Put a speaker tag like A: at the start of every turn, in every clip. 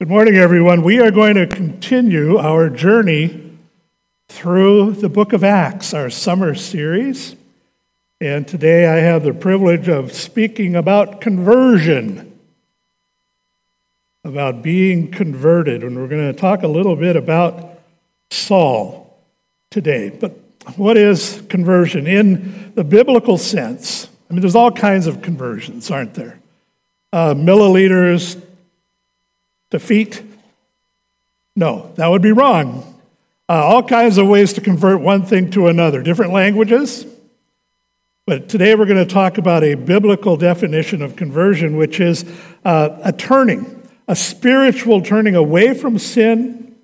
A: Good morning, everyone. We are going to continue our journey through the book of Acts, our summer series. And today I have the privilege of speaking about conversion, about being converted. And we're going to talk a little bit about Saul today. But what is conversion in the biblical sense? I mean, there's all kinds of conversions, aren't there? Uh, milliliters, defeat? No, that would be wrong. Uh, all kinds of ways to convert one thing to another, different languages. But today we're going to talk about a biblical definition of conversion, which is uh, a turning, a spiritual turning away from sin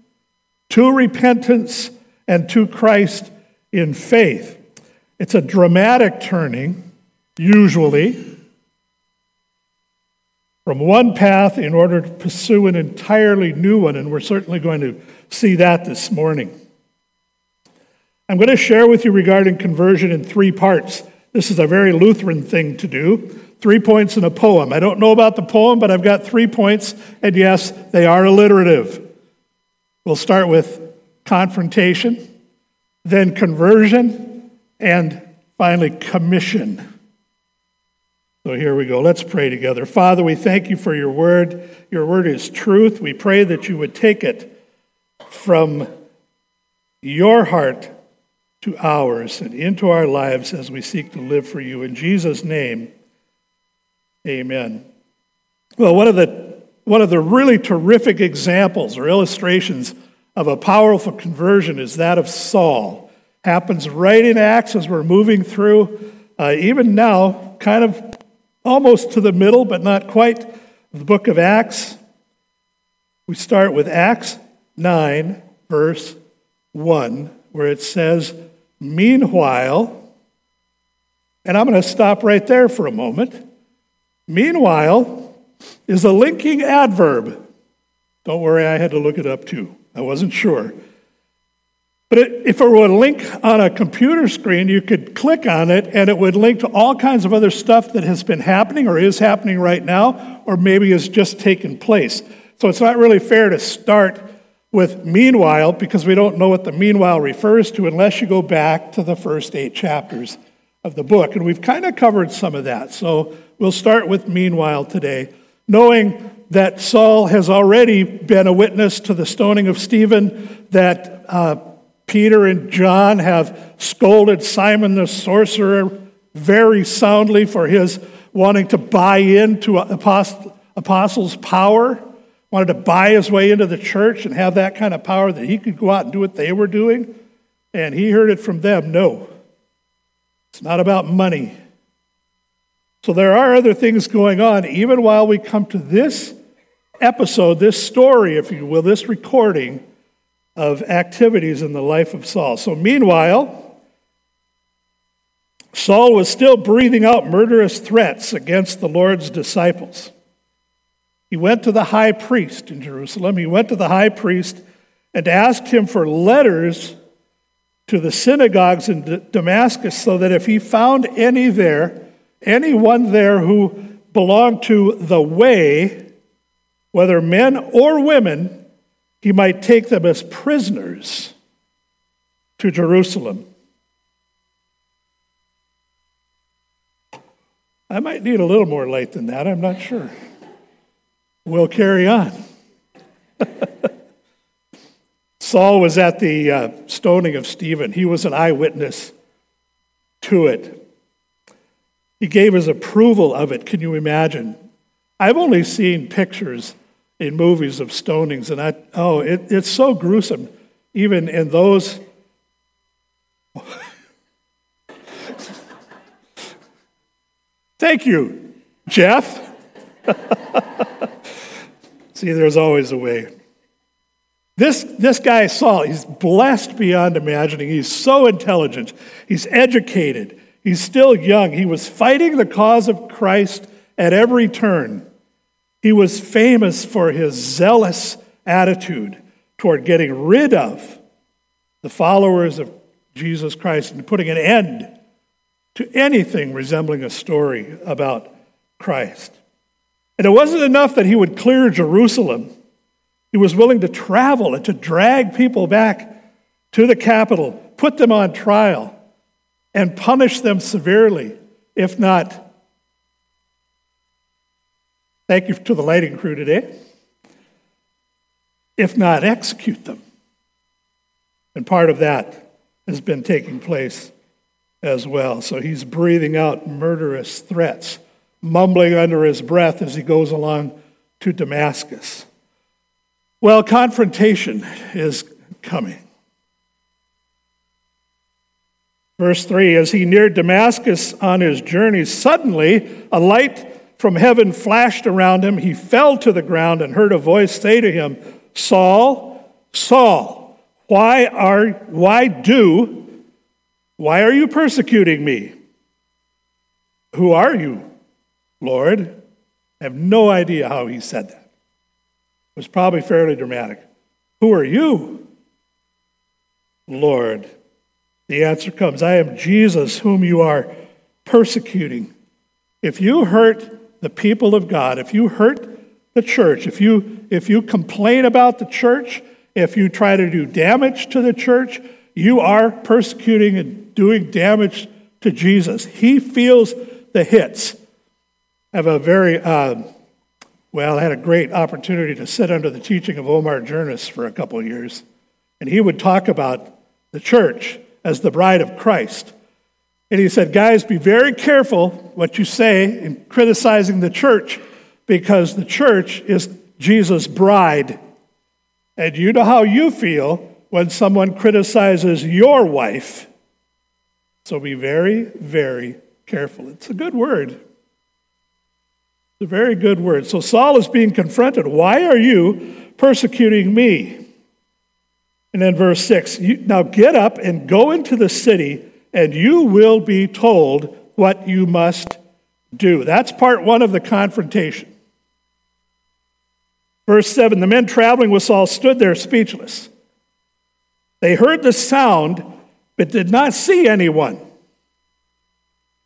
A: to repentance and to Christ in faith. It's a dramatic turning, usually, from one path in order to pursue an entirely new one, and we're certainly going to see that this morning. I'm going to share with you regarding conversion in three parts. This is a very Lutheran thing to do. Three points in a poem. I don't know about the poem, but I've got three points, and yes, they are alliterative. We'll start with confrontation, then conversion, and finally commission. So here we go. Let's pray together. Father, we thank you for your word. Your word is truth. We pray that you would take it from your heart to ours and into our lives as we seek to live for you. In Jesus' name, amen. Well, one of the, one of the really terrific examples or illustrations of a powerful conversion is that of Saul. Happens right in Acts as we're moving through. Uh, even now, kind of almost to the middle, but not quite, the book of Acts. We start with Acts 9, verse 1, where it says, Meanwhile, and I'm going to stop right there for a moment. Meanwhile is a linking adverb. Don't worry, I had to look it up too. I wasn't sure. But it, if it were a link on a computer screen, you could click on it and it would link to all kinds of other stuff that has been happening or is happening right now, or maybe has just taken place. So it's not really fair to start with meanwhile because we don't know what the meanwhile refers to unless you go back to the first eight chapters of the book. And we've kind of covered some of that. So we'll start with meanwhile today, knowing that Saul has already been a witness to the stoning of Stephen, that uh, Peter and John have scolded Simon the sorcerer very soundly for his wanting to buy into apostles' power, wanted to buy his way into the church and have that kind of power that he could go out and do what they were doing. And he heard it from them no, it's not about money. So there are other things going on, even while we come to this episode, this story, if you will, this recording of activities in the life of Saul. So, meanwhile, Saul was still breathing out murderous threats against the Lord's disciples. He went to the high priest in Jerusalem. He went to the high priest and asked him for letters to the synagogues in Damascus so that if he found any there, anyone there who belonged to the way, whether men or women, he might take them as prisoners to Jerusalem. I might need a little more light than that, I'm not sure. We'll carry on. Saul was at the uh, stoning of Stephen. He was an eyewitness to it. He gave his approval of it. Can you imagine? I've only seen pictures in movies of stonings, and I, oh, it, it's so gruesome, even in those. Thank you, Jeff. See, there's always a way. This, this guy, Saul, he's blessed beyond imagining. He's so intelligent, he's educated, he's still young. He was fighting the cause of Christ at every turn. He was famous for his zealous attitude toward getting rid of the followers of Jesus Christ and putting an end to anything resembling a story about Christ. And it wasn't enough that he would clear Jerusalem. He was willing to travel and to drag people back to the capital, put them on trial, and punish them severely, if not. Thank you to the lighting crew today. If not, execute them. And part of that has been taking place as well. So he's breathing out murderous threats, mumbling under his breath as he goes along to Damascus. Well, confrontation is coming. Verse 3 As he neared Damascus on his journey, suddenly a light from heaven flashed around him. He fell to the ground and heard a voice say to him, Saul, Saul, why are why do why are you persecuting me? Who are you, Lord? I have no idea how he said that. It was probably fairly dramatic. Who are you, Lord? The answer comes I am Jesus, whom you are persecuting. If you hurt the people of God, if you hurt the church, if you, if you complain about the church, if you try to do damage to the church, you are persecuting and doing damage to Jesus. He feels the hits. I have a very, uh, well, I had a great opportunity to sit under the teaching of Omar Jernis for a couple years. And he would talk about the church as the bride of Christ. And he said, guys, be very careful what you say in criticizing the church because the church is Jesus' bride. And you know how you feel when someone criticizes your wife so be very, very careful. It's a good word. It's a very good word. So Saul is being confronted. Why are you persecuting me? And then verse 6 Now get up and go into the city, and you will be told what you must do. That's part one of the confrontation. Verse 7 The men traveling with Saul stood there speechless. They heard the sound but did not see anyone.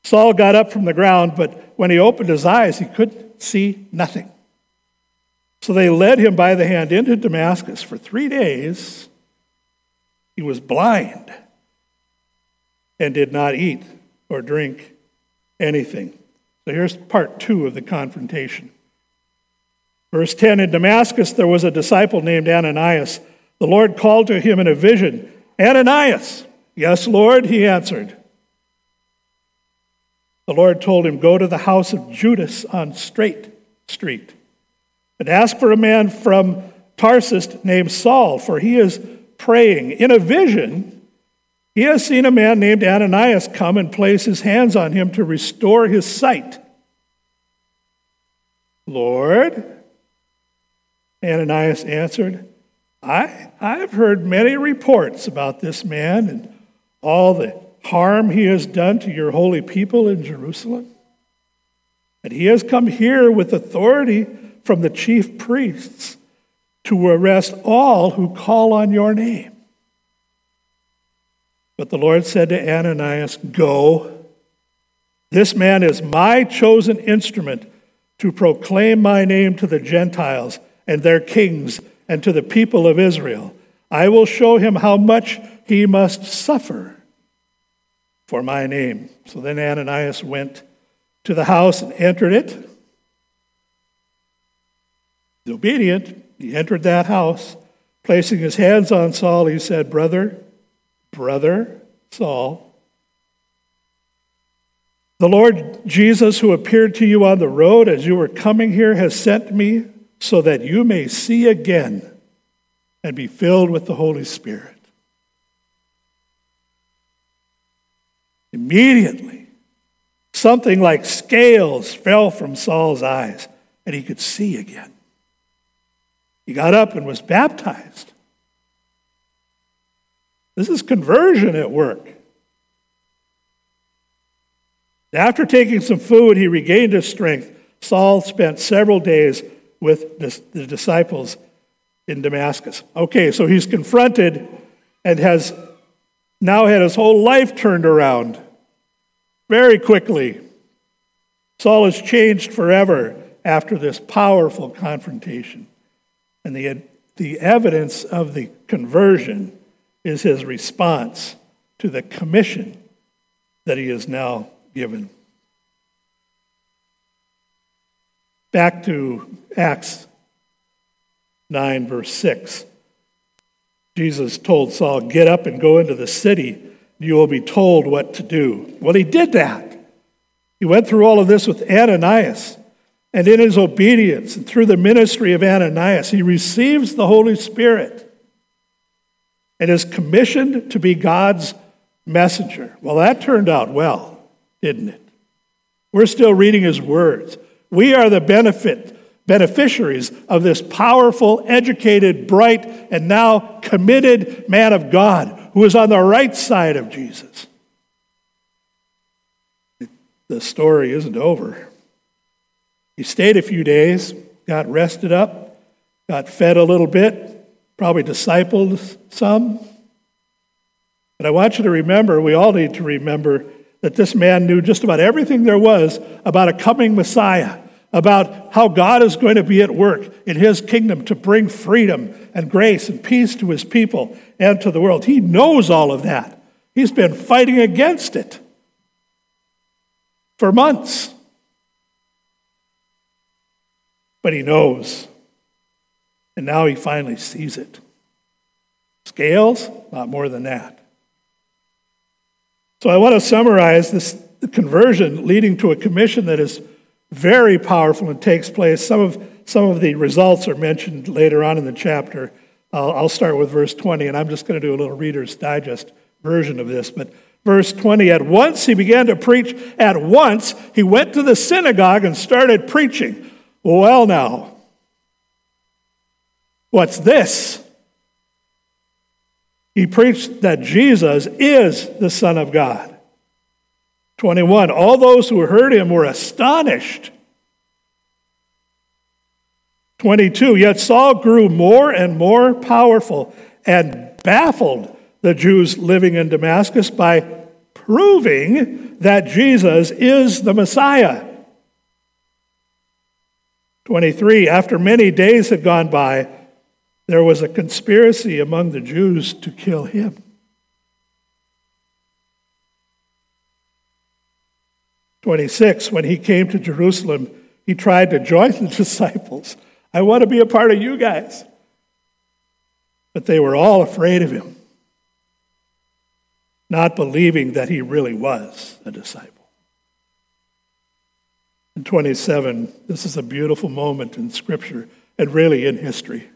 A: Saul got up from the ground, but when he opened his eyes, he could see nothing. So they led him by the hand into Damascus. For three days, he was blind and did not eat or drink anything. So here's part two of the confrontation. Verse 10 In Damascus, there was a disciple named Ananias. The Lord called to him in a vision Ananias. Yes, Lord, he answered. The Lord told him, Go to the house of Judas on Straight Street and ask for a man from Tarsus named Saul, for he is praying. In a vision, he has seen a man named Ananias come and place his hands on him to restore his sight. Lord, Ananias answered, I, I've heard many reports about this man and all the harm he has done to your holy people in Jerusalem. And he has come here with authority from the chief priests to arrest all who call on your name. But the Lord said to Ananias, Go. This man is my chosen instrument to proclaim my name to the Gentiles and their kings and to the people of Israel. I will show him how much he must suffer for my name. So then Ananias went to the house and entered it. Obedient. He entered that house. Placing his hands on Saul, he said, Brother, brother Saul, the Lord Jesus, who appeared to you on the road as you were coming here, has sent me so that you may see again and be filled with the Holy Spirit. Immediately, something like scales fell from Saul's eyes, and he could see again. He got up and was baptized. This is conversion at work. After taking some food, he regained his strength. Saul spent several days with the disciples in Damascus. Okay, so he's confronted and has now had his whole life turned around very quickly. Saul has changed forever after this powerful confrontation. And the the evidence of the conversion is his response to the commission that he is now given. Back to Acts 9, verse 6. Jesus told Saul, Get up and go into the city. You will be told what to do. Well, he did that. He went through all of this with Ananias. And in his obedience and through the ministry of Ananias, he receives the Holy Spirit and is commissioned to be God's messenger. Well, that turned out well, didn't it? We're still reading his words. We are the benefit beneficiaries of this powerful, educated, bright, and now committed man of God who is on the right side of Jesus. The story isn't over. He stayed a few days, got rested up, got fed a little bit, probably discipled some. But I want you to remember, we all need to remember, that this man knew just about everything there was about a coming Messiah about how God is going to be at work in his kingdom to bring freedom and grace and peace to his people and to the world. He knows all of that. He's been fighting against it for months. But he knows. And now he finally sees it. Scales, not more than that. So I want to summarize this conversion leading to a commission that is very powerful and takes place. Some of, some of the results are mentioned later on in the chapter. I'll, I'll start with verse 20, and I'm just going to do a little Reader's Digest version of this. But verse 20 At once he began to preach. At once he went to the synagogue and started preaching. Well, now, what's this? He preached that Jesus is the Son of God. 21 All those who heard him were astonished. 22 Yet Saul grew more and more powerful and baffled the Jews living in Damascus by proving that Jesus is the Messiah. 23 After many days had gone by, there was a conspiracy among the Jews to kill him. 26, when he came to Jerusalem, he tried to join the disciples. I want to be a part of you guys. But they were all afraid of him, not believing that he really was a disciple. In 27, this is a beautiful moment in Scripture and really in history.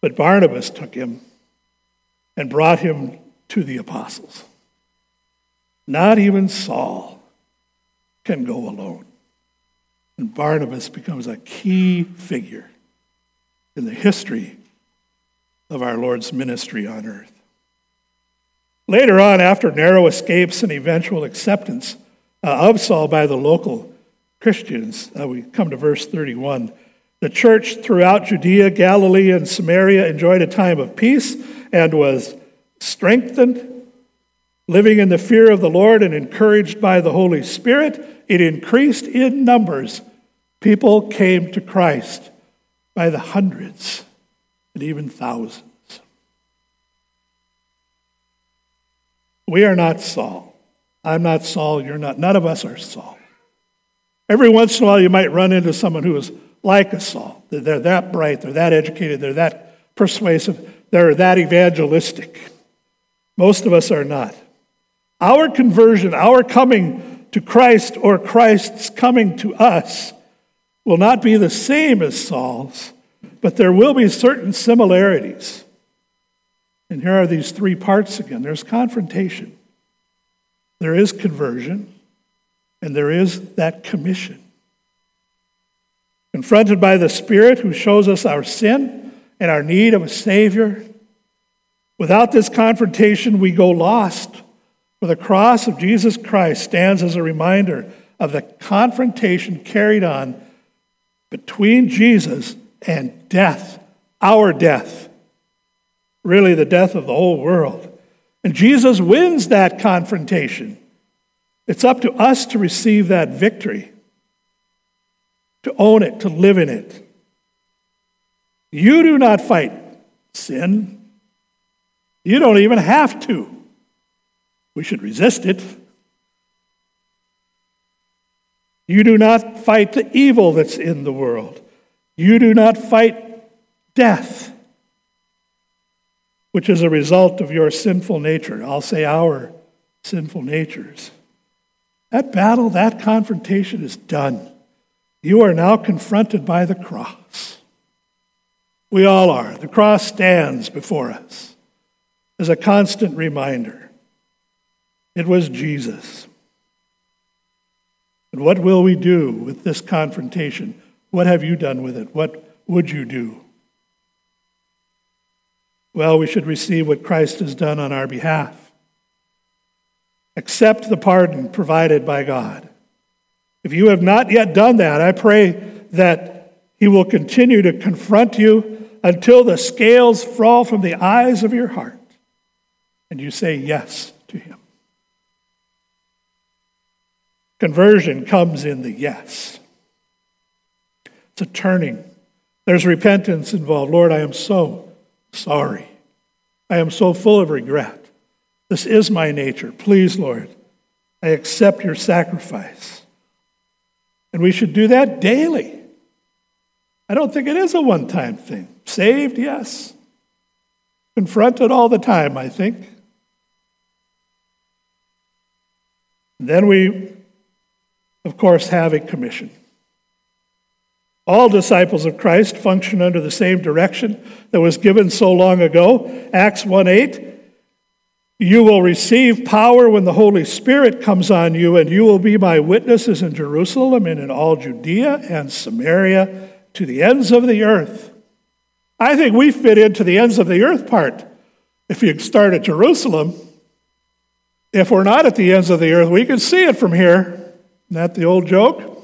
A: But Barnabas took him and brought him to the apostles. Not even Saul can go alone. And Barnabas becomes a key figure in the history of our Lord's ministry on earth. Later on, after narrow escapes and eventual acceptance uh, of Saul by the local Christians, uh, we come to verse 31. The church throughout Judea, Galilee, and Samaria enjoyed a time of peace and was strengthened Living in the fear of the Lord and encouraged by the Holy Spirit, it increased in numbers. People came to Christ by the hundreds and even thousands. We are not Saul. I'm not Saul. You're not. None of us are Saul. Every once in a while, you might run into someone who is like a Saul. They're that bright, they're that educated, they're that persuasive, they're that evangelistic. Most of us are not. Our conversion, our coming to Christ, or Christ's coming to us, will not be the same as Saul's, but there will be certain similarities. And here are these three parts again there's confrontation, there is conversion, and there is that commission. Confronted by the Spirit who shows us our sin and our need of a Savior, without this confrontation, we go lost for the cross of Jesus Christ stands as a reminder of the confrontation carried on between Jesus and death, our death, really the death of the whole world. And Jesus wins that confrontation. It's up to us to receive that victory, to own it, to live in it. You do not fight sin. You don't even have to. We should resist it. You do not fight the evil that's in the world. You do not fight death, which is a result of your sinful nature. I'll say our sinful natures. That battle, that confrontation is done. You are now confronted by the cross. We all are. The cross stands before us as a constant reminder. It was Jesus. And what will we do with this confrontation? What have you done with it? What would you do? Well, we should receive what Christ has done on our behalf. Accept the pardon provided by God. If you have not yet done that, I pray that He will continue to confront you until the scales fall from the eyes of your heart and you say yes to Him. Conversion comes in the yes. It's a turning. There's repentance involved. Lord, I am so sorry. I am so full of regret. This is my nature. Please, Lord, I accept your sacrifice. And we should do that daily. I don't think it is a one time thing. Saved, yes. Confronted all the time, I think. then we of course, have a commission. All disciples of Christ function under the same direction that was given so long ago. Acts 1 8. You will receive power when the Holy Spirit comes on you, and you will be my witnesses in Jerusalem and in all Judea and Samaria to the ends of the earth. I think we fit into the ends of the earth part. If you start at Jerusalem, if we're not at the ends of the earth, we can see it from here. Isn't that the old joke?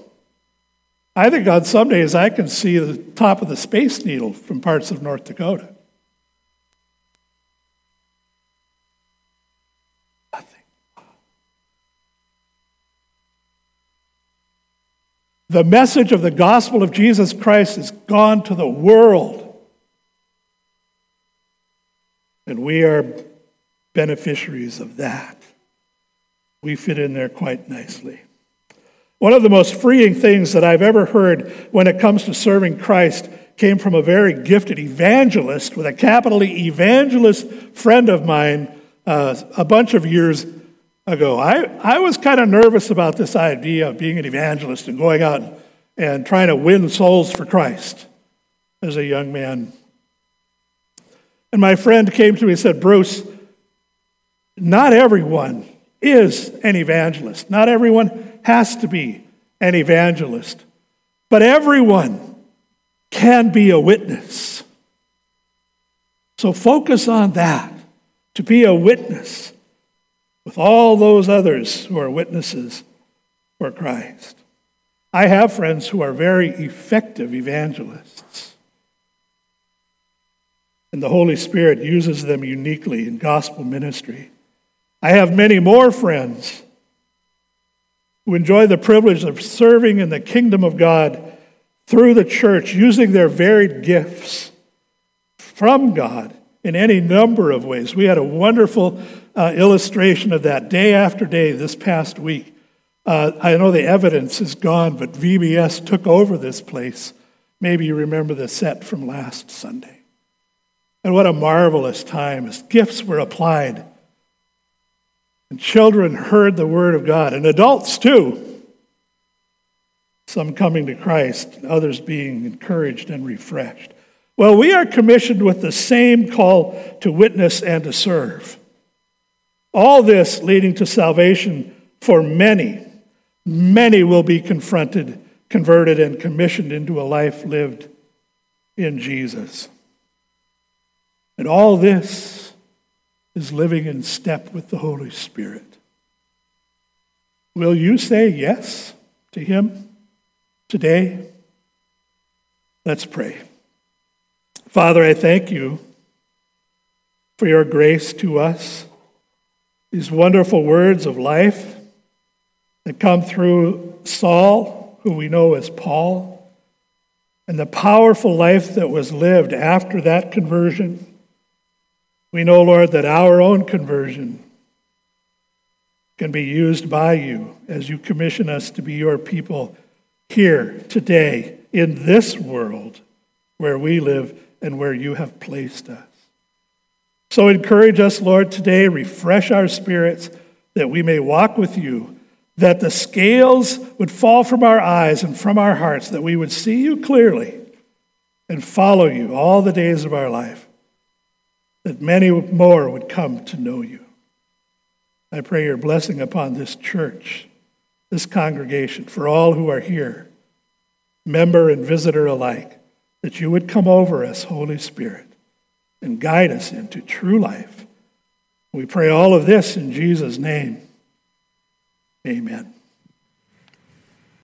A: I think on some days I can see the top of the Space Needle from parts of North Dakota. Nothing. The message of the gospel of Jesus Christ has gone to the world. And we are beneficiaries of that. We fit in there quite nicely. One of the most freeing things that I've ever heard when it comes to serving Christ came from a very gifted evangelist, with a capital E evangelist friend of mine uh, a bunch of years ago. I, I was kind of nervous about this idea of being an evangelist and going out and trying to win souls for Christ as a young man. And my friend came to me and said, Bruce, not everyone is an evangelist. Not everyone has to be an evangelist, but everyone can be a witness. So focus on that, to be a witness with all those others who are witnesses for Christ. I have friends who are very effective evangelists. And the Holy Spirit uses them uniquely in gospel ministry. I have many more friends who enjoy the privilege of serving in the kingdom of God through the church, using their varied gifts from God in any number of ways. We had a wonderful uh, illustration of that day after day this past week. Uh, I know the evidence is gone, but VBS took over this place. Maybe you remember the set from last Sunday. And what a marvelous time as gifts were applied and children heard the word of God, and adults too. Some coming to Christ, others being encouraged and refreshed. Well, we are commissioned with the same call to witness and to serve. All this leading to salvation for many. Many will be confronted, converted, and commissioned into a life lived in Jesus. And all this is living in step with the Holy Spirit. Will you say yes to Him today? Let's pray. Father, I thank you for your grace to us, these wonderful words of life that come through Saul, who we know as Paul, and the powerful life that was lived after that conversion, we know, Lord, that our own conversion can be used by you as you commission us to be your people here today in this world where we live and where you have placed us. So encourage us, Lord, today, refresh our spirits that we may walk with you, that the scales would fall from our eyes and from our hearts, that we would see you clearly and follow you all the days of our life, that many more would come to know you. I pray your blessing upon this church, this congregation, for all who are here, member and visitor alike, that you would come over us, Holy Spirit, and guide us into true life. We pray all of this in Jesus' name. Amen.